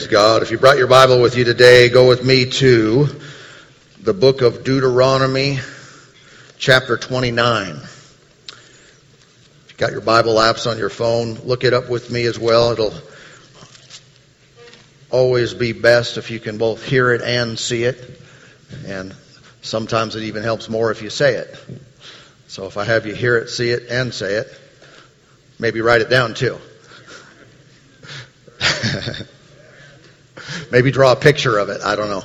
Praise God. If you brought your Bible with you today, go with me to the book of Deuteronomy, chapter 29. If you got your Bible apps on your phone, look it up with me as well. It'll always be best if you can both hear it and see it. And sometimes it even helps more if you say it. So if I have you hear it, see it, and say it, maybe write it down too. Maybe draw a picture of it. I don't know.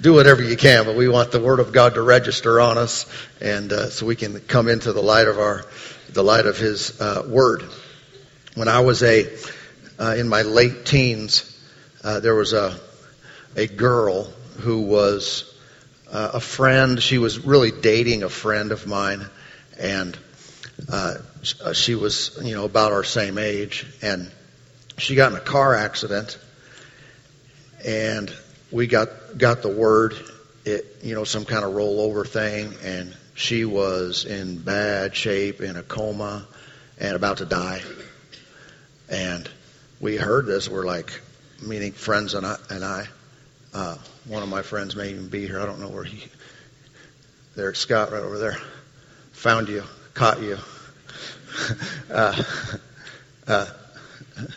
Do whatever you can, but we want the Word of God to register on us, and uh, so we can come into the light of our, the light of His uh, Word. When I was a, uh, in my late teens, uh, there was a, a girl who was uh, a friend. She was really dating a friend of mine, and uh, she was, you know, about our same age, and she got in a car accident and we got got the word it you know some kind of rollover thing and she was in bad shape in a coma and about to die. And we heard this we're like meaning friends and I and I uh, one of my friends may even be here I don't know where he there Scott right over there found you caught you. Uh, uh,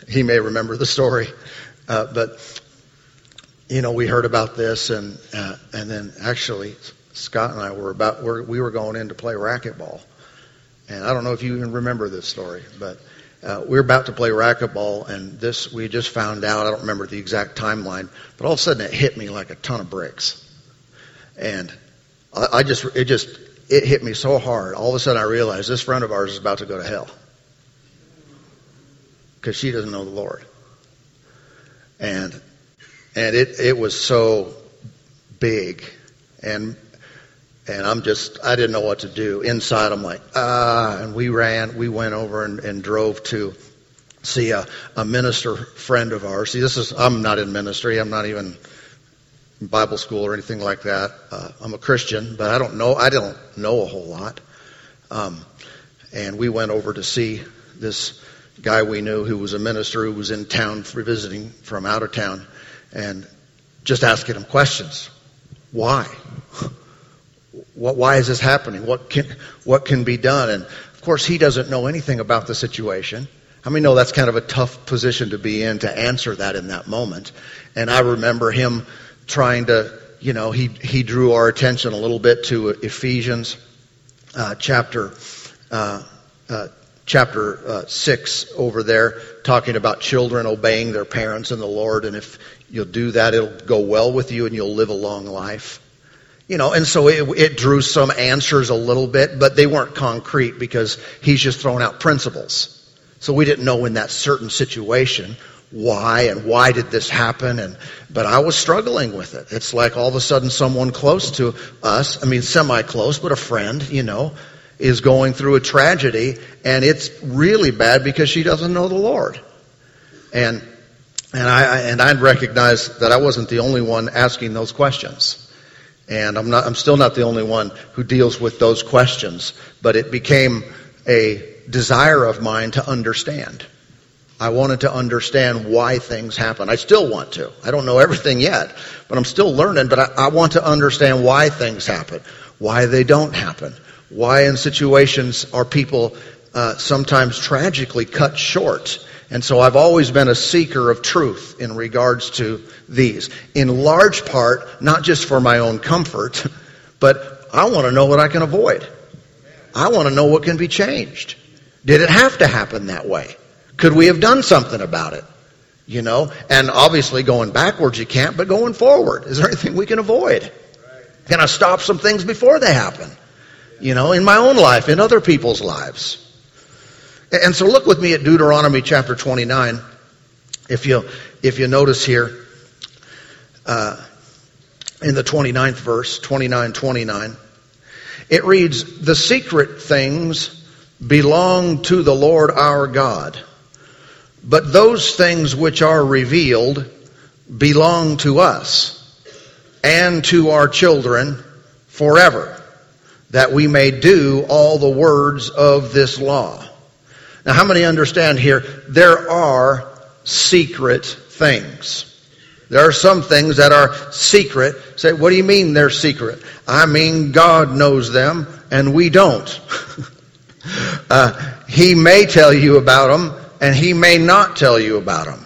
he may remember the story uh, but you know, we heard about this, and uh, and then actually Scott and I were about we're, we were going in to play racquetball, and I don't know if you even remember this story, but uh, we were about to play racquetball, and this we just found out. I don't remember the exact timeline, but all of a sudden it hit me like a ton of bricks, and I, I just it just it hit me so hard. All of a sudden I realized this friend of ours is about to go to hell because she doesn't know the Lord, and and it it was so big, and and I'm just I didn't know what to do. Inside, I'm like ah, and we ran, we went over and, and drove to see a, a minister friend of ours. See, this is I'm not in ministry. I'm not even in Bible school or anything like that. Uh, I'm a Christian, but I don't know. I don't know a whole lot. Um, and we went over to see this guy we knew who was a minister who was in town visiting from out of town and just asking him questions. Why? What, why is this happening? What can, what can be done? And of course, he doesn't know anything about the situation. I mean, no, that's kind of a tough position to be in to answer that in that moment? And I remember him trying to, you know, he, he drew our attention a little bit to Ephesians uh, chapter uh, uh, chapter uh, 6 over there, talking about children obeying their parents in the Lord. And if you'll do that, it'll go well with you and you'll live a long life. You know, and so it, it drew some answers a little bit, but they weren't concrete because he's just throwing out principles. So we didn't know in that certain situation why and why did this happen and but I was struggling with it. It's like all of a sudden someone close to us, I mean semi close, but a friend, you know, is going through a tragedy and it's really bad because she doesn't know the Lord. And and I and I'd recognized that I wasn't the only one asking those questions. And I'm not I'm still not the only one who deals with those questions, but it became a desire of mine to understand. I wanted to understand why things happen. I still want to. I don't know everything yet, but I'm still learning, but I, I want to understand why things happen, why they don't happen, why in situations are people uh, sometimes tragically cut short. And so I've always been a seeker of truth in regards to these. In large part, not just for my own comfort, but I want to know what I can avoid. I want to know what can be changed. Did it have to happen that way? Could we have done something about it? You know, and obviously going backwards you can't, but going forward, is there anything we can avoid? Can I stop some things before they happen? you know, in my own life, in other people's lives. And so look with me at Deuteronomy chapter 29. If you, if you notice here, uh, in the 29th verse, 29, 29, it reads, The secret things belong to the Lord our God, but those things which are revealed belong to us and to our children forever that we may do all the words of this law. Now, how many understand here? There are secret things. There are some things that are secret. Say, what do you mean they're secret? I mean God knows them and we don't. uh, he may tell you about them and he may not tell you about them.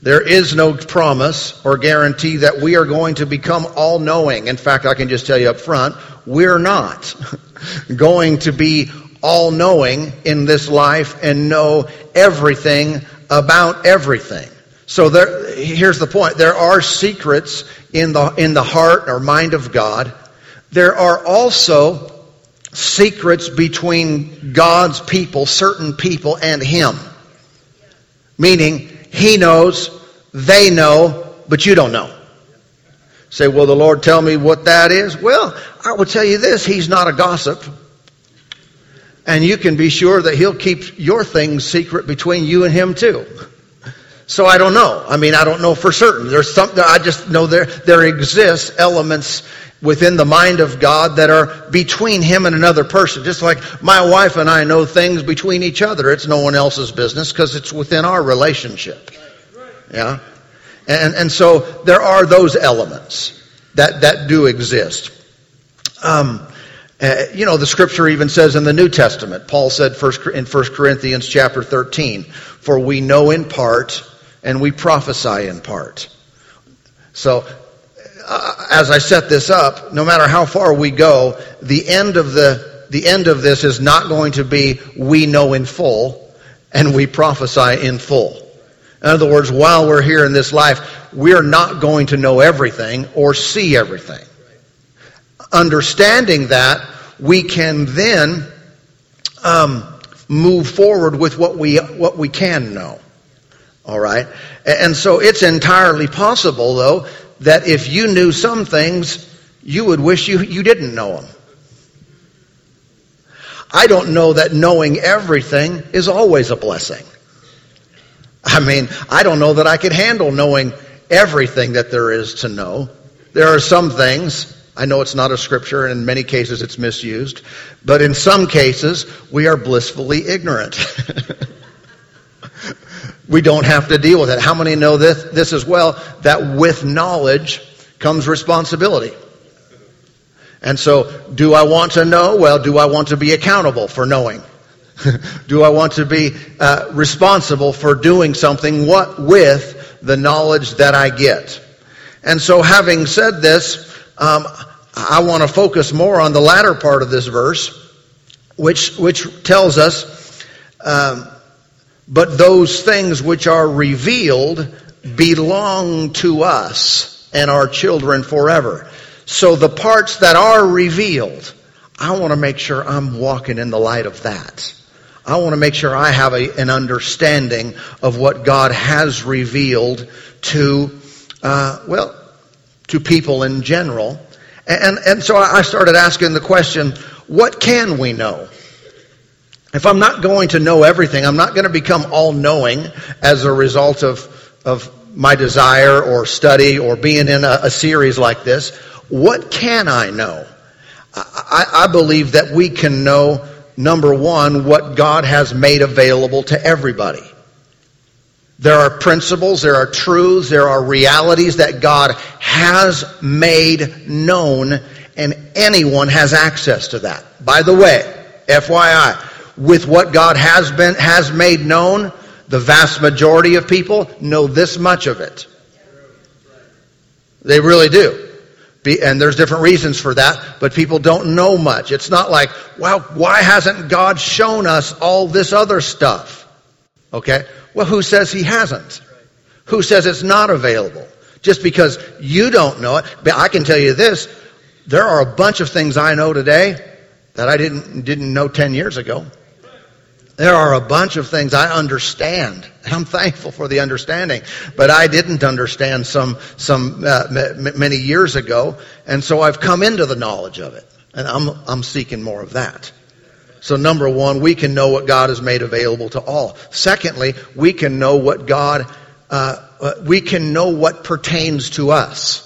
There is no promise or guarantee that we are going to become all knowing. In fact, I can just tell you up front, we're not going to be all knowing in this life and know everything about everything. So there, here's the point. There are secrets in the, in the heart or mind of God. There are also secrets between God's people, certain people, and Him. Meaning, He knows, they know, but you don't know. Say, will the Lord tell me what that is? Well, I will tell you this, He's not a gossip. And you can be sure that He'll keep your things secret between you and Him too. So I don't know. I mean, I don't know for certain. There's something, I just know there, there exists elements within the mind of God that are between him and another person. Just like my wife and I know things between each other. It's no one else's business because it's within our relationship. Yeah? And, and so there are those elements that, that do exist. Um, uh, you know, the scripture even says in the New Testament, Paul said first, in 1 Corinthians chapter 13, for we know in part and we prophesy in part. So, uh, as I set this up, no matter how far we go, the end of the, the end of this is not going to be we know in full and we prophesy in full. In other words, while we're here in this life, we're not going to know everything or see everything understanding that, we can then um, move forward with what we what we can know. All right, and so it's entirely possible, though, that if you knew some things, you would wish you you didn't know them. I don't know that knowing everything is always a blessing. I mean, I don't know that I could handle knowing everything that there is to know. There are some things I know it's not a scripture, and in many cases it's misused, but in some cases we are blissfully ignorant. we don't have to deal with it. How many know this, this as well? That with knowledge comes responsibility. And so, do I want to know? Well, do I want to be accountable for knowing? do I want to be uh, responsible for doing something what with the knowledge that I get? And so, having said this, um, I want to focus more on the latter part of this verse, which, which tells us, um, but those things which are revealed belong to us and our children forever. So the parts that are revealed, I want to make sure I'm walking in the light of that. I want to make sure I have a, an understanding of what God has revealed to, uh, well, to people in general and, and so I started asking the question, what can we know? If I'm not going to know everything, I'm not going to become all knowing as a result of, of my desire or study or being in a, a series like this. What can I know? I, I believe that we can know, number one, what God has made available to everybody. There are principles, there are truths, there are realities that God has made known, and anyone has access to that. By the way, FYI, with what God has been has made known, the vast majority of people know this much of it. They really do. Be, and there's different reasons for that, but people don't know much. It's not like, wow, why hasn't God shown us all this other stuff? Okay? Well, who says he hasn't? Who says it's not available? Just because you don't know it. But I can tell you this, there are a bunch of things I know today that I didn't, didn't know 10 years ago. There are a bunch of things I understand. I'm thankful for the understanding, but I didn't understand some some uh, m- many years ago, and so I've come into the knowledge of it, and I'm I'm seeking more of that. So number one, we can know what God has made available to all. Secondly, we can know what God, uh, uh, we can know what pertains to us.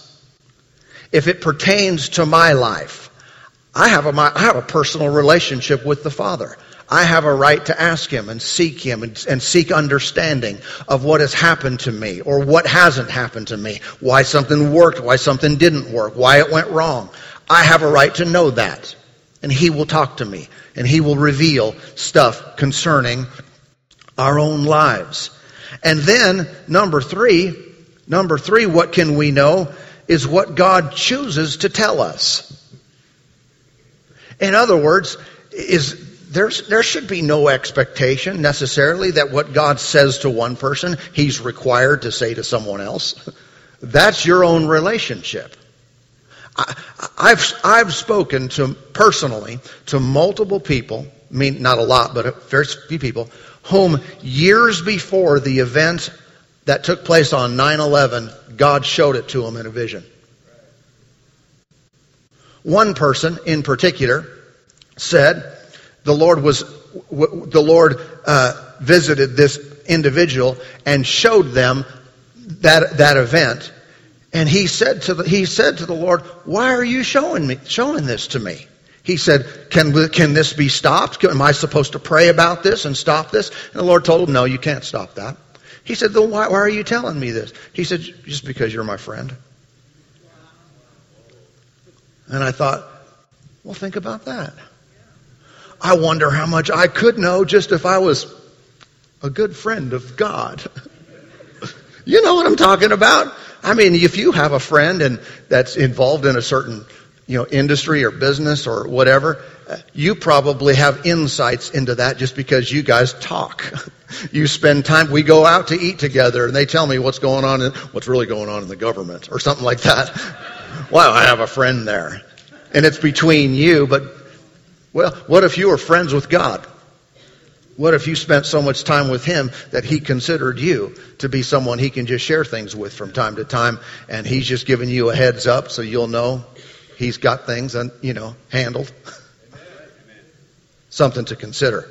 If it pertains to my life, I have a, I have a personal relationship with the Father. I have a right to ask Him and seek Him and, and, seek understanding of what has happened to me or what hasn't happened to me, why something worked, why something didn't work, why it went wrong. I have a right to know that. And He will talk to me and He will reveal stuff concerning our own lives. And then, number three, number three, what can we know is what God chooses to tell us. In other words, is there's, there should be no expectation necessarily that what God says to one person, He's required to say to someone else. That's your own relationship. I, have I've spoken to personally to multiple people, I mean not a lot, but a very few people, whom years before the event that took place on 9/11, God showed it to them in a vision. One person in particular said the Lord was the Lord uh, visited this individual and showed them that that event, and he said to the, he said to the Lord, "Why are you showing me showing this to me?" He said, "Can can this be stopped? Am I supposed to pray about this and stop this?" And the Lord told him, "No, you can't stop that." He said, "Then why, why are you telling me this?" He said, "Just because you're my friend." And I thought, well, think about that. I wonder how much I could know just if I was a good friend of God. you know what I'm talking about? I mean, if you have a friend and that's involved in a certain, you know, industry or business or whatever, you probably have insights into that just because you guys talk. you spend time, we go out to eat together and they tell me what's going on, and what's really going on in the government or something like that. wow, I have a friend there. And it's between you, but well, what if you were friends with God? What if you spent so much time with Him that He considered you to be someone He can just share things with from time to time, and He's just giving you a heads up so you'll know He's got things, you know, handled. Something to consider.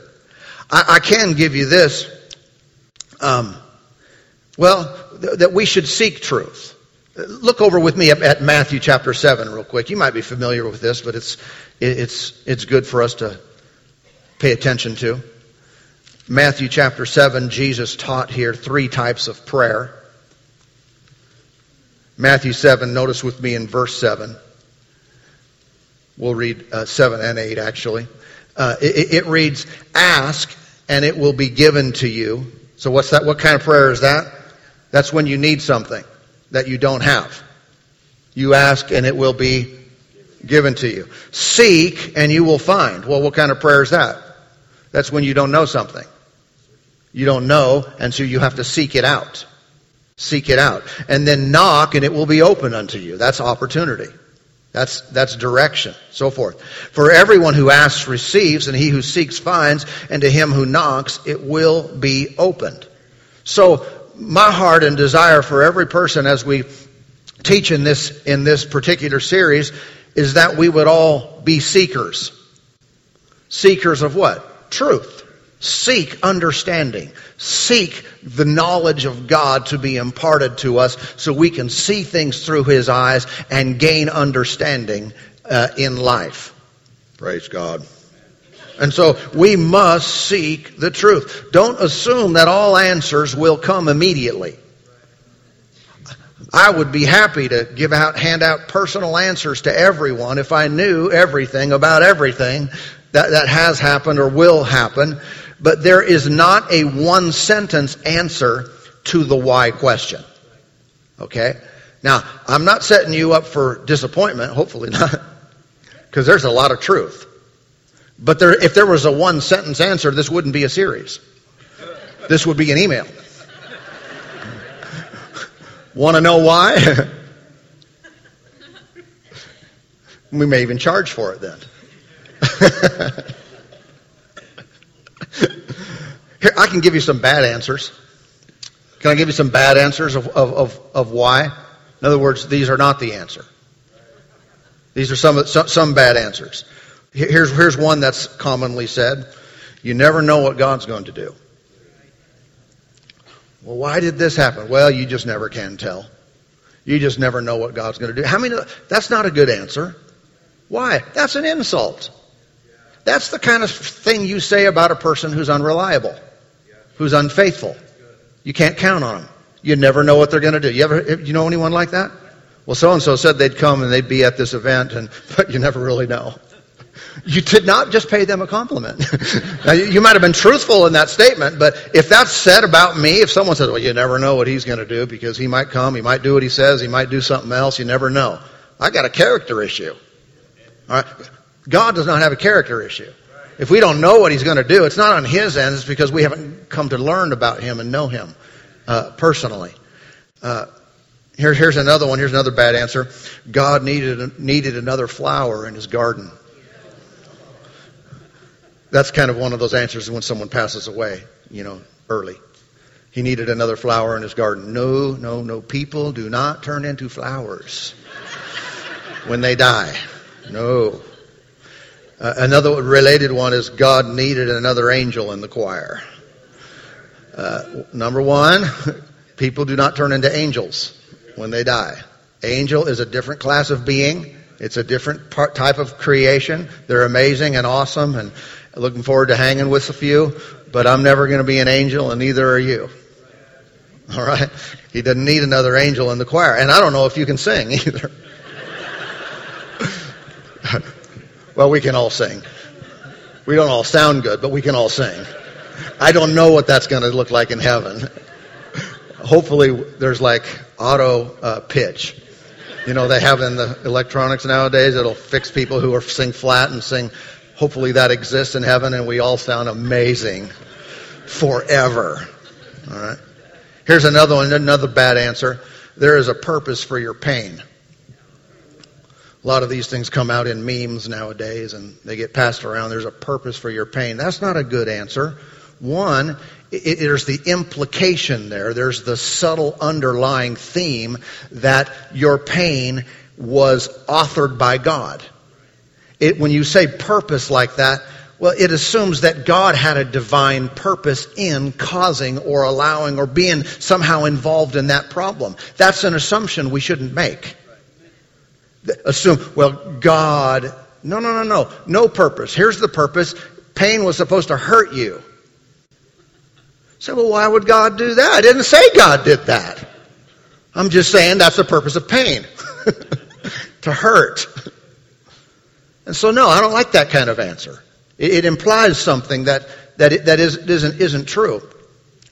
I, I, can give you this. Um, well, th- that we should seek truth. Look over with me at Matthew chapter 7 real quick. You might be familiar with this, but it's, it's, it's good for us to pay attention to. Matthew chapter 7, Jesus taught here three types of prayer. Matthew 7, notice with me in verse 7. We'll read uh, 7 and 8 actually. Uh, it, it reads, Ask and it will be given to you. So what's that? What kind of prayer is that? That's when you need something that you don't have. You ask and it will be given to you. Seek and you will find. Well, what kind of prayer is that? That's when you don't know something. You don't know, and so you have to seek it out. Seek it out. And then knock and it will be open unto you. That's opportunity. That's, that's direction, so forth. For everyone who asks receives, and he who seeks finds, and to him who knocks it will be opened. So my heart and desire for every person as we teach in this, in this particular series is that we would all be seekers. Seekers of what? Truth. Seek understanding. Seek the knowledge of God to be imparted to us so we can see things through His eyes and gain understanding uh, in life. Praise God. And so we must seek the truth. Don't assume that all answers will come immediately. I would be happy to give out, hand out personal answers to everyone if I knew everything about everything that, that has happened or will happen. But there is not a one sentence answer to the why question. Okay? Now, I'm not setting you up for disappointment, hopefully not, because there's a lot of truth. But there, if there was a one sentence answer, this wouldn't be a series. This would be an email. Want to know why? we may even charge for it then. Here, I can give you some bad answers. Can I give you some bad answers of, of, of, of why? In other words, these are not the answer. These are some, some, some bad answers. Here's, here's one that's commonly said. You never know what God's going to do. Well, why did this happen? Well, you just never can tell. You just never know what God's going to do. How many? That's not a good answer. Why? That's an insult. That's the kind of thing you say about a person who's unreliable, who's unfaithful. You can't count on them. You never know what they're going to do. You ever, you know anyone like that? Well, so and so said they'd come and they'd be at this event, and but you never really know. You did not just pay them a compliment. now, you might have been truthful in that statement, but if that's said about me, if someone says, "Well, you never know what he's going to do because he might come, he might do what he says, he might do something else," you never know. I got a character issue. All right. God does not have a character issue. If we don't know what he's going to do, it's not on his end, it's because we haven't come to learn about him and know him uh, personally. Uh, here, here's another one. Here's another bad answer. God needed, needed another flower in his garden. That's kind of one of those answers when someone passes away, you know, early. He needed another flower in his garden. No, no, no. People do not turn into flowers when they die. No. Uh, another related one is God needed another angel in the choir. Uh, number one, people do not turn into angels when they die. Angel is a different class of being. It's a different part, type of creation. They're amazing and awesome and looking forward to hanging with a few, but I'm never going to be an angel and neither are you. All right? He doesn't need another angel in the choir. And I don't know if you can sing either. Well, we can all sing. We don't all sound good, but we can all sing. I don't know what that's going to look like in heaven. Hopefully, there's like auto uh, pitch. You know, they have in the electronics nowadays, it'll fix people who are sing flat and sing. Hopefully, that exists in heaven, and we all sound amazing forever. All right. Here's another one, another bad answer. There is a purpose for your pain. A lot of these things come out in memes nowadays and they get passed around. There's a purpose for your pain. That's not a good answer. One, it, there's the implication there. There's the subtle underlying theme that your pain was authored by God. It, when you say purpose like that, well, it assumes that God had a divine purpose in causing or allowing or being somehow involved in that problem. That's an assumption we shouldn't make assume, well, God, no, no, no, no, no purpose. Here's the purpose. Pain was supposed to hurt you. So, well, why would God do that? I didn't say God did that. I'm just saying that's the purpose of pain. to hurt. And so, no, I don't like that kind of answer. It, it implies something that, that, it, that is, isn't, isn't true.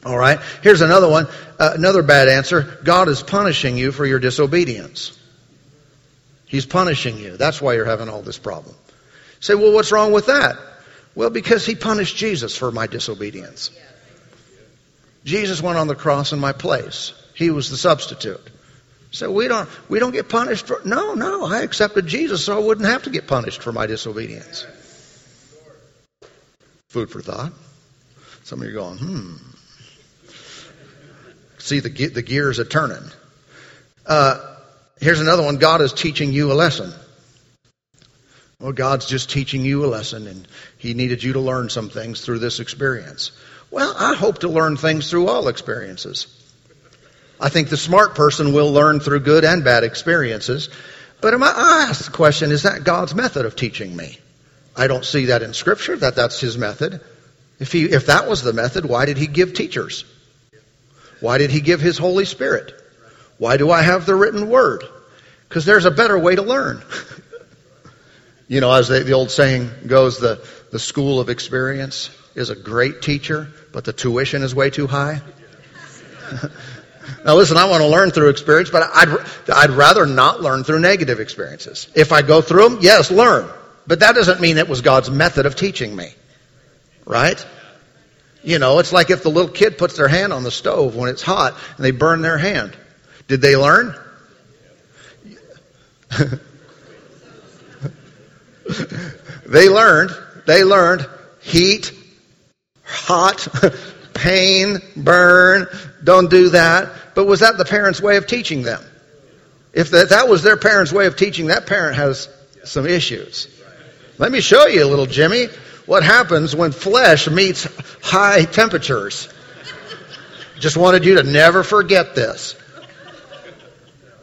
All right? Here's another one. Uh, another bad answer. God is punishing you for your disobedience. He's punishing you. That's why you're having all this problem. Say, well, what's wrong with that? Well, because he punished Jesus for my disobedience. Jesus went on the cross in my place. He was the substitute. So we don't we don't get punished for no, no, I accepted Jesus so I wouldn't have to get punished for my disobedience. Food for thought. Some of you are going, hmm. See the the gears are turning. Uh, Here's another one God is teaching you a lesson. Well, God's just teaching you a lesson, and He needed you to learn some things through this experience. Well, I hope to learn things through all experiences. I think the smart person will learn through good and bad experiences. But am I ask the question, is that God's method of teaching me? I don't see that in Scripture, that that's His method. If, he, if that was the method, why did He give teachers? Why did He give His Holy Spirit? Why do I have the written word? Because there's a better way to learn. you know, as the, the old saying goes, the, the school of experience is a great teacher, but the tuition is way too high. now listen, I want to learn through experience, but I'd, I'd rather not learn through negative experiences. If I go through them, yes, learn. But that doesn't mean it was God's method of teaching me. Right? You know, it's like if the little kid puts their hand on the stove when it's hot and they burn their hand. Did they learn? they learned, they learned heat, hot, pain, burn, don't do that. But was that the parents' way of teaching them? If that, that was their parents' way of teaching, that parent has some issues. Let me show you, little Jimmy, what happens when flesh meets high temperatures. Just wanted you to never forget this.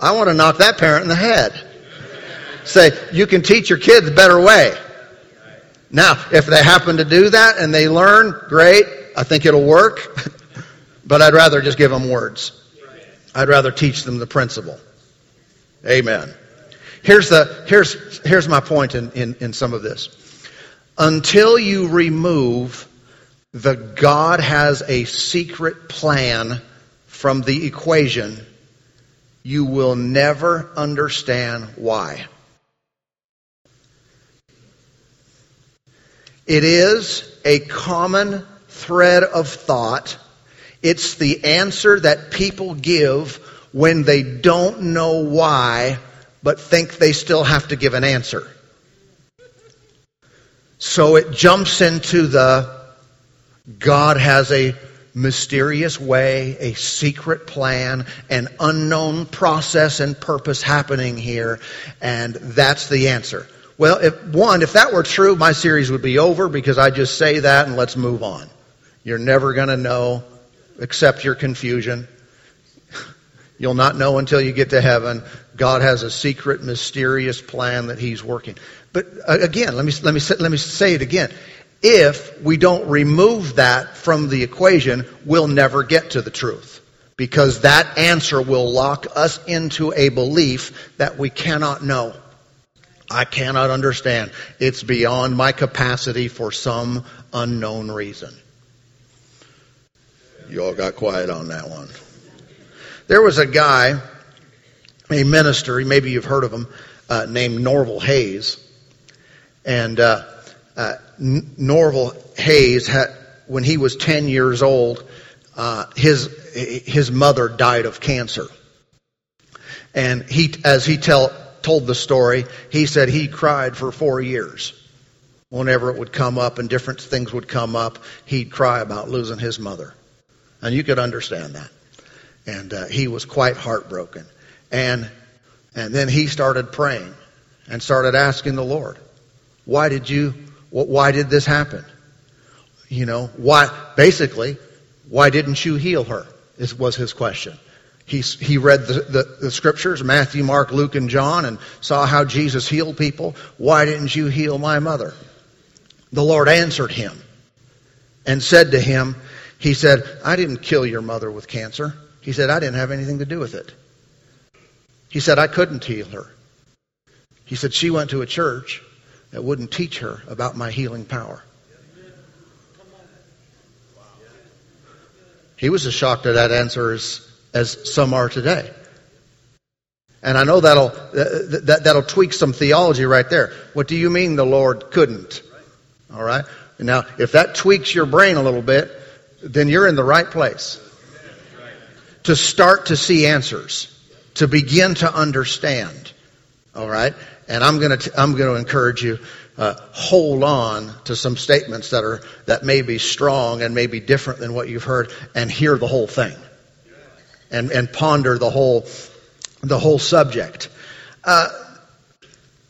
I want to knock that parent in the head. say, you can teach your kids a better way. Now, if they happen to do that and they learn, great. I think it'll work. but I'd rather just give them words. I'd rather teach them the principle. Amen. Here's the here's here's my point in, in, in some of this. Until you remove the God has a secret plan from the equation, you will never understand why. It is a common thread of thought. It's the answer that people give when they don't know why, but think they still have to give an answer. So it jumps into the God has a mysterious way, a secret plan, an unknown process and purpose happening here, and that's the answer. Well, if, one, if that were true, my series would be over because I just say that and let's move on. You're never going to know, accept your confusion. You'll not know until you get to heaven. God has a secret, mysterious plan that He's working. But uh, again, let me, let me, let me say it again. If we don't remove that from the equation, we'll never get to the truth. Because that answer will lock us into a belief that we cannot know. I cannot understand. It's beyond my capacity for some unknown reason. You all got quiet on that one. There was a guy, a minister, maybe you've heard of him, uh, named Norvel Hayes. And uh, uh, Norvel Hayes, had, when he was 10 years old, uh, his, his mother died of cancer. And he, as he tell, told the story, he said he cried for four years. Whenever it would come up and different things would come up, he'd cry about losing his mother. And you could understand that and uh, he was quite heartbroken. And and then he started praying and started asking the Lord, "Why did you? Why did this happen? You know, why? Basically, why didn't you heal her?" Was his question. He, he read the, the, the, scriptures, Matthew, Mark, Luke, and John, and saw how Jesus healed people. Why didn't you heal my mother? The Lord answered him and said to him, He said, I didn't kill your mother with cancer. He said, I didn't have anything to do with it. He said, I couldn't heal her. He said, she went to a church that wouldn't teach her about my healing power. He was as shocked at that answer as, as some are today. And I know that'll, that, that'll tweak some theology right there. What do you mean the Lord couldn't? All right? Now, if that tweaks your brain a little bit, then you're in the right place to start to see answers, to begin to understand. All right? And I'm going to, I'm going to encourage you, uh, hold on to some statements that are, that may be strong and may be different than what you've heard and hear the whole thing. And, and ponder the whole, the whole subject. Uh,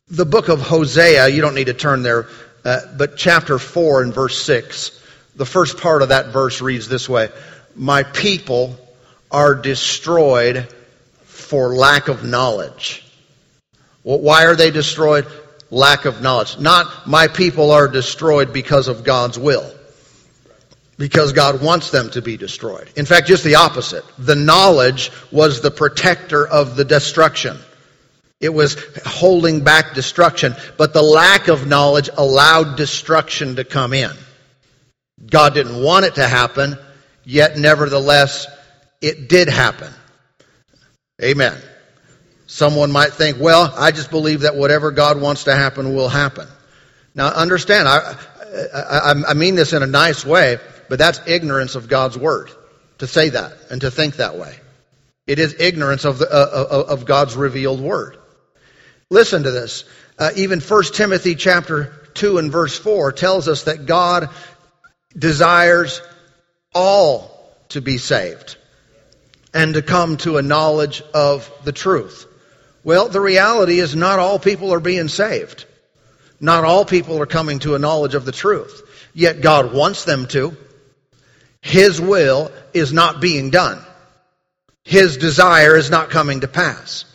the book of Hosea, you don't need to turn there, uh, but chapter 4 and verse 6, the first part of that verse reads this way My people are destroyed for lack of knowledge. Why are they destroyed? Lack of knowledge. Not my people are destroyed because of God's will. Because God wants them to be destroyed. In fact, just the opposite. The knowledge was the protector of the destruction. It was holding back destruction, but the lack of knowledge allowed destruction to come in. God didn't want it to happen, yet nevertheless it did happen. Amen. Someone might think, well, I just believe that whatever God wants to happen will happen. Now, understand, I, I, I mean this in a nice way, but that's ignorance of God's word to say that and to think that way. It is ignorance of, the, uh, uh of God's revealed word. Listen to this. Uh, even 1 Timothy chapter 2 and verse 4 tells us that God desires all to be saved and to come to a knowledge of the truth. Well, the reality is not all people are being saved. Not all people are coming to a knowledge of the truth. Yet God wants them to. His will is not being done. His desire is not coming to pass.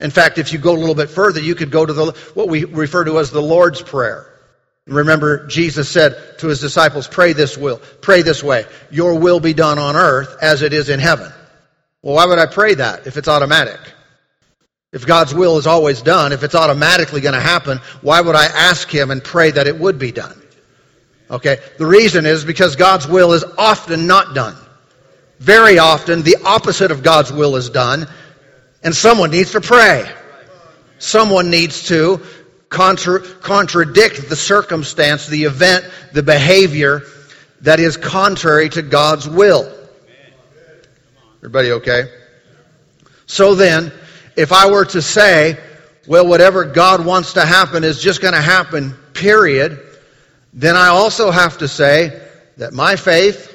In fact, if you go a little bit further, you could go to the, what we refer to as the Lord's Prayer. Remember, Jesus said to his disciples, pray this will, pray this way. Your will be done on earth as it is in heaven. Well, why would I pray that if it's automatic? If God's will is always done, if it's automatically going to happen, why would I ask Him and pray that it would be done? Okay? The reason is because God's will is often not done. Very often, the opposite of God's will is done, and someone needs to pray. Someone needs to contra- contradict the circumstance, the event, the behavior that is contrary to God's will. Everybody okay? So then, if I were to say, well, whatever God wants to happen is just going to happen, period, then I also have to say that my faith,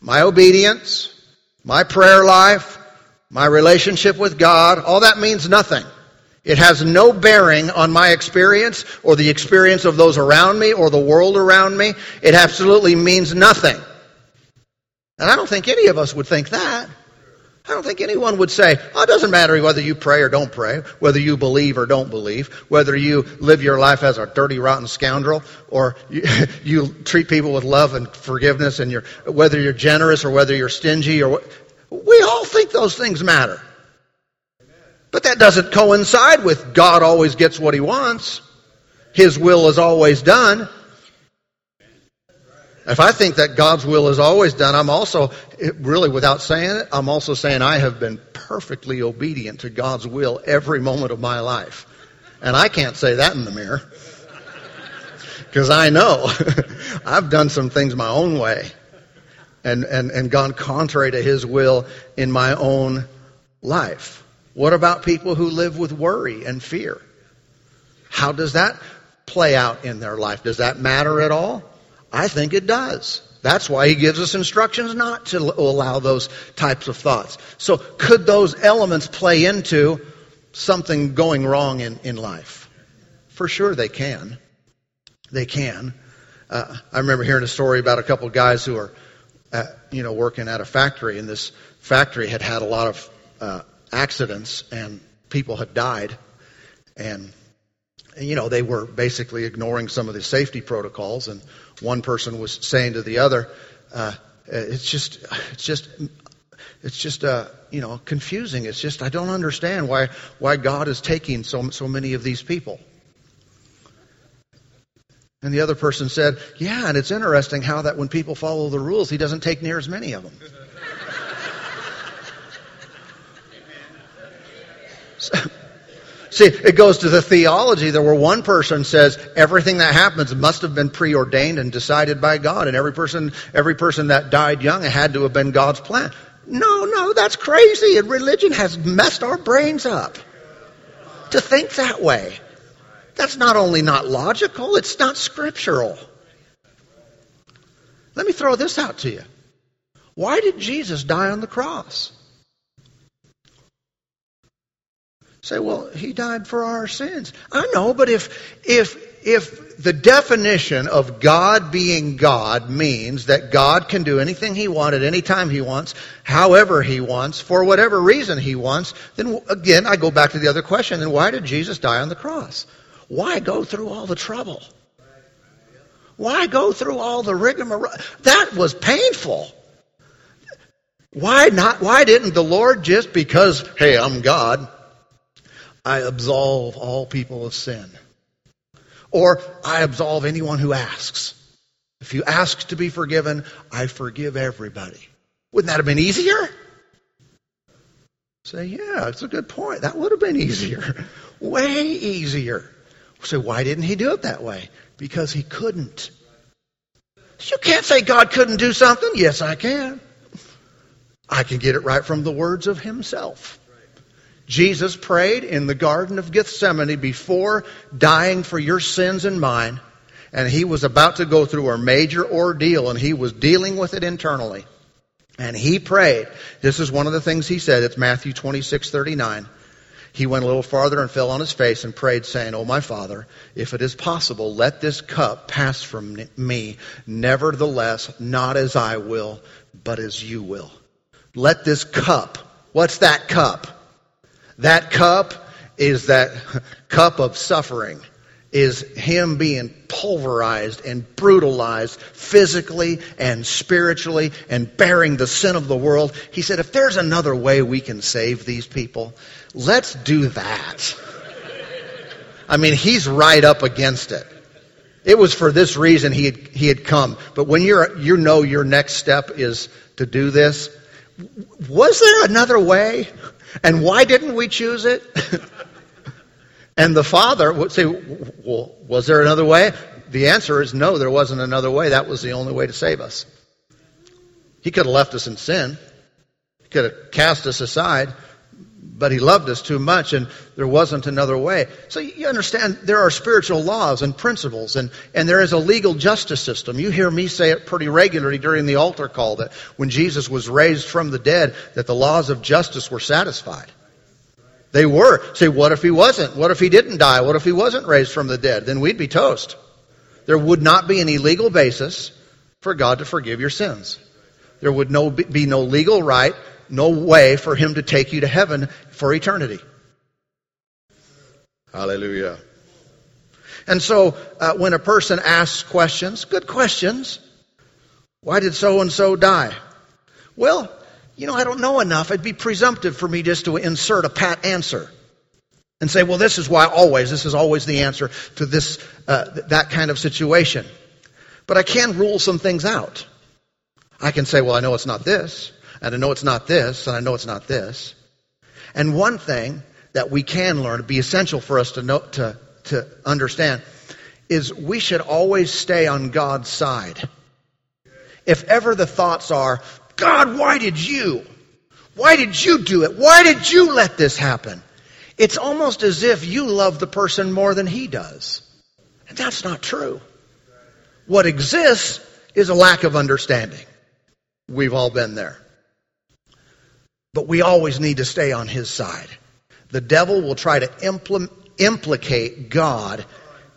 my obedience, my prayer life, my relationship with God, all that means nothing. It has no bearing on my experience or the experience of those around me or the world around me. It absolutely means nothing. And I don't think any of us would think that. I don't think anyone would say, oh, it doesn't matter whether you pray or don't pray, whether you believe or don't believe, whether you live your life as a dirty, rotten scoundrel, or you, you treat people with love and forgiveness, and you're, whether you're generous or whether you're stingy, or we all think those things matter. But that doesn't coincide with God always gets what he wants. His will is always done. If I think that God's will is always done, I'm also, really without saying it, I'm also saying I have been perfectly obedient to God's will every moment of my life. And I can't say that in the mirror. Because I know I've done some things my own way and, and, and gone contrary to His will in my own life. What about people who live with worry and fear? How does that play out in their life? Does that matter at all? I think it does. That's why he gives us instructions not to allow those types of thoughts. So, could those elements play into something going wrong in, in life? For sure they can. They can. Uh, I remember hearing a story about a couple of guys who are, at, you know, working at a factory, and this factory had had a lot of uh, accidents, and people had died, and you know they were basically ignoring some of the safety protocols, and one person was saying to the other, uh, "It's just, it's just." It's just, uh, you know, confusing. It's just I don't understand why why God is taking so so many of these people. And the other person said, "Yeah, and it's interesting how that when people follow the rules, He doesn't take near as many of them." so, See, it goes to the theology there where one person says everything that happens must have been preordained and decided by God, and every person, every person that died young had to have been God's plan. No, no, that's crazy, and religion has messed our brains up to think that way. That's not only not logical, it's not scriptural. Let me throw this out to you. Why did Jesus die on the cross? Say, well, he died for our sins. I know, but if, if, if the definition of God being God means that God can do anything he wants at any time he wants, however he wants, for whatever reason he wants, then again, I go back to the other question, then why did Jesus die on the cross? Why go through all the trouble? Why go through all the rigmarole? That was painful. Why not? Why didn't the Lord just because, hey, I'm God, I absolve all people of sin. Or I absolve anyone who asks. If you ask to be forgiven, I forgive everybody. Wouldn't that have been easier? Say, yeah, it's a good point. That would have been easier. Way easier. Say, why didn't he do it that way? Because he couldn't. You can't say God couldn't do something. Yes, I can. I can get it right from the words of himself. Jesus prayed in the Garden of Gethsemane before dying for your sins and mine, and he was about to go through a major ordeal, and he was dealing with it internally. And he prayed. This is one of the things he said. It's Matthew 26, 39. He went a little farther and fell on his face and prayed, saying, Oh, my Father, if it is possible, let this cup pass from me. Nevertheless, not as I will, but as you will. Let this cup, what's that cup? That cup is that cup of suffering is him being pulverized and brutalized physically and spiritually and bearing the sin of the world. He said, if there's another way we can save these people, let's do that. I mean, he's right up against it. It was for this reason he had, he had come. But when you're, you know your next step is to do this, was there another way? And why didn't we choose it? and the father would say, well, was there another way? The answer is no, there wasn't another way. That was the only way to save us. He could have left us in sin. He could have cast us aside but he loved us too much and there wasn't another way. So you understand there are spiritual laws and principles and, and there is a legal justice system. You hear me say it pretty regularly during the altar call that when Jesus was raised from the dead, that the laws of justice were satisfied. They were. Say, what if he wasn't? What if he didn't die? What if he wasn't raised from the dead? Then we'd be toast. There would not be any legal basis for God to forgive your sins. There would no, be no legal right no way for him to take you to heaven for eternity. Hallelujah. And so, uh, when a person asks questions, good questions, why did so and so die? Well, you know, I don't know enough. It'd be presumptive for me just to insert a pat answer and say, well, this is why always, this is always the answer to this, uh, that kind of situation. But I can rule some things out. I can say, well, I know it's not this and I know it's not this, and I know it's not this. And one thing that we can learn, be essential for us to know, to, to understand, is we should always stay on God's side. If ever the thoughts are, God, why did you? Why did you do it? Why did you let this happen? It's almost as if you love the person more than he does. And that's not true. What exists is a lack of understanding. We've all been there. But we always need to stay on his side. The devil will try to impl- implicate God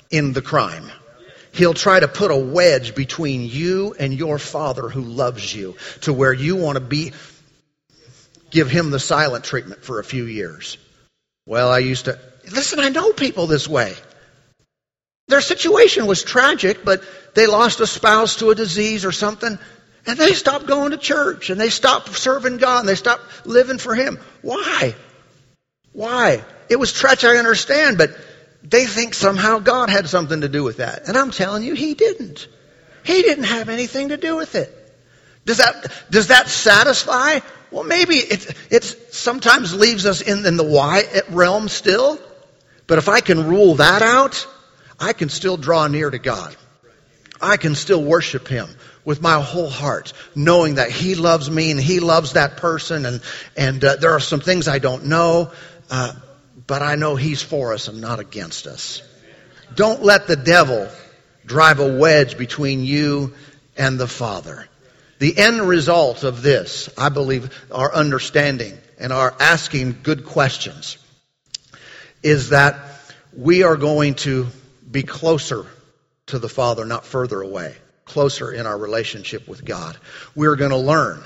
in the crime. He'll try to put a wedge between you and your father who loves you to where you want to be, give him the silent treatment for a few years. Well, I used to, listen, I know people this way. Their situation was tragic, but they lost a spouse to a disease or something. And they stopped going to church and they stopped serving God and they stopped living for Him. Why? Why? It was tragic, I understand, but they think somehow God had something to do with that. And I'm telling you, He didn't. He didn't have anything to do with it. Does that, does that satisfy? Well, maybe it, it sometimes leaves us in, in the why realm still. But if I can rule that out, I can still draw near to God. I can still worship Him with my whole heart, knowing that He loves me and He loves that person, and and uh, there are some things I don't know, uh, but I know He's for us and not against us. Don't let the devil drive a wedge between you and the Father. The end result of this, I believe, our understanding and our asking good questions, is that we are going to be closer to the Father, not further away closer in our relationship with God. We're going to learn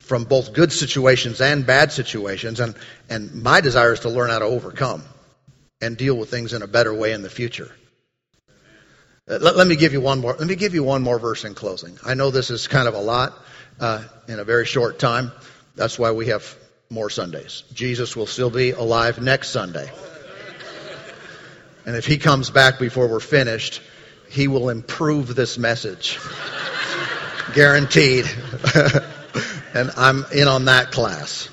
from both good situations and bad situations, and, and my desire is to learn how to overcome and deal with things in a better way in the future. Uh, let, let, me give you one more. Let me give you one more verse in closing. I know this is kind of a lot uh, in a very short time. That's why we have more Sundays. Jesus will still be alive next Sunday. And if he comes back before we're finished, he will improve this message. Guaranteed. and I'm in on that class.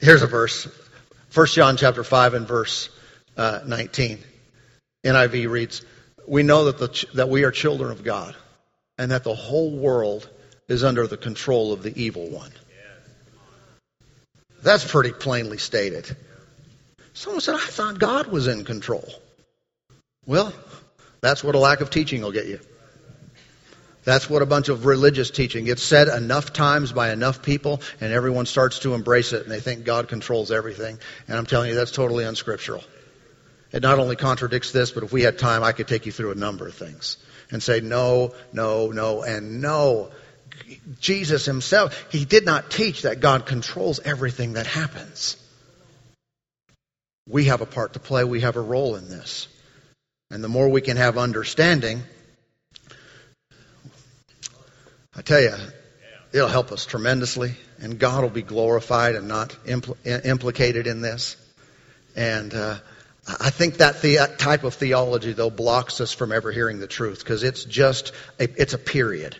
Here's a verse. 1 John chapter 5 and verse uh, 19. NIV reads, We know that, the, that we are children of God and that the whole world is under the control of the evil one. That's pretty plainly stated. Someone said, I thought God was in control. Well, that's what a lack of teaching will get you. That's what a bunch of religious teaching gets said enough times by enough people, and everyone starts to embrace it, and they think God controls everything. And I'm telling you, that's totally unscriptural. It not only contradicts this, but if we had time, I could take you through a number of things and say no, no, no, and no. Jesus himself, he did not teach that God controls everything that happens. We have a part to play. We have a role in this. And the more we can have understanding, I tell you, it'll help us tremendously. And God will be glorified and not impl- implicated in this. And uh, I think that the- type of theology, though, blocks us from ever hearing the truth because it's just a, it's a period.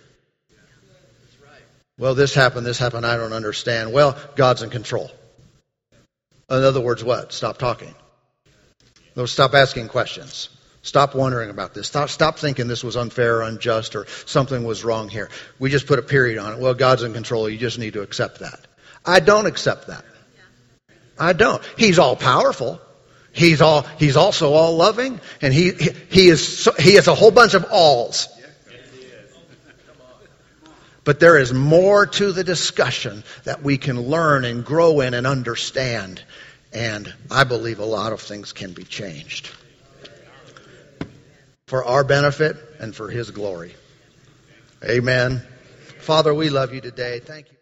Well, this happened, this happened, I don't understand. Well, God's in control. In other words, what? Stop talking. No, stop asking questions. Stop wondering about this. Stop, stop thinking this was unfair or unjust or something was wrong here. We just put a period on it. Well, God's in control. You just need to accept that. I don't accept that. I don't. He's all powerful. He's all. He's also all loving, and he he, he is so, he has a whole bunch of alls. But there is more to the discussion that we can learn and grow in and understand. And I believe a lot of things can be changed for our benefit and for His glory. Amen. Father, we love you today. Thank you.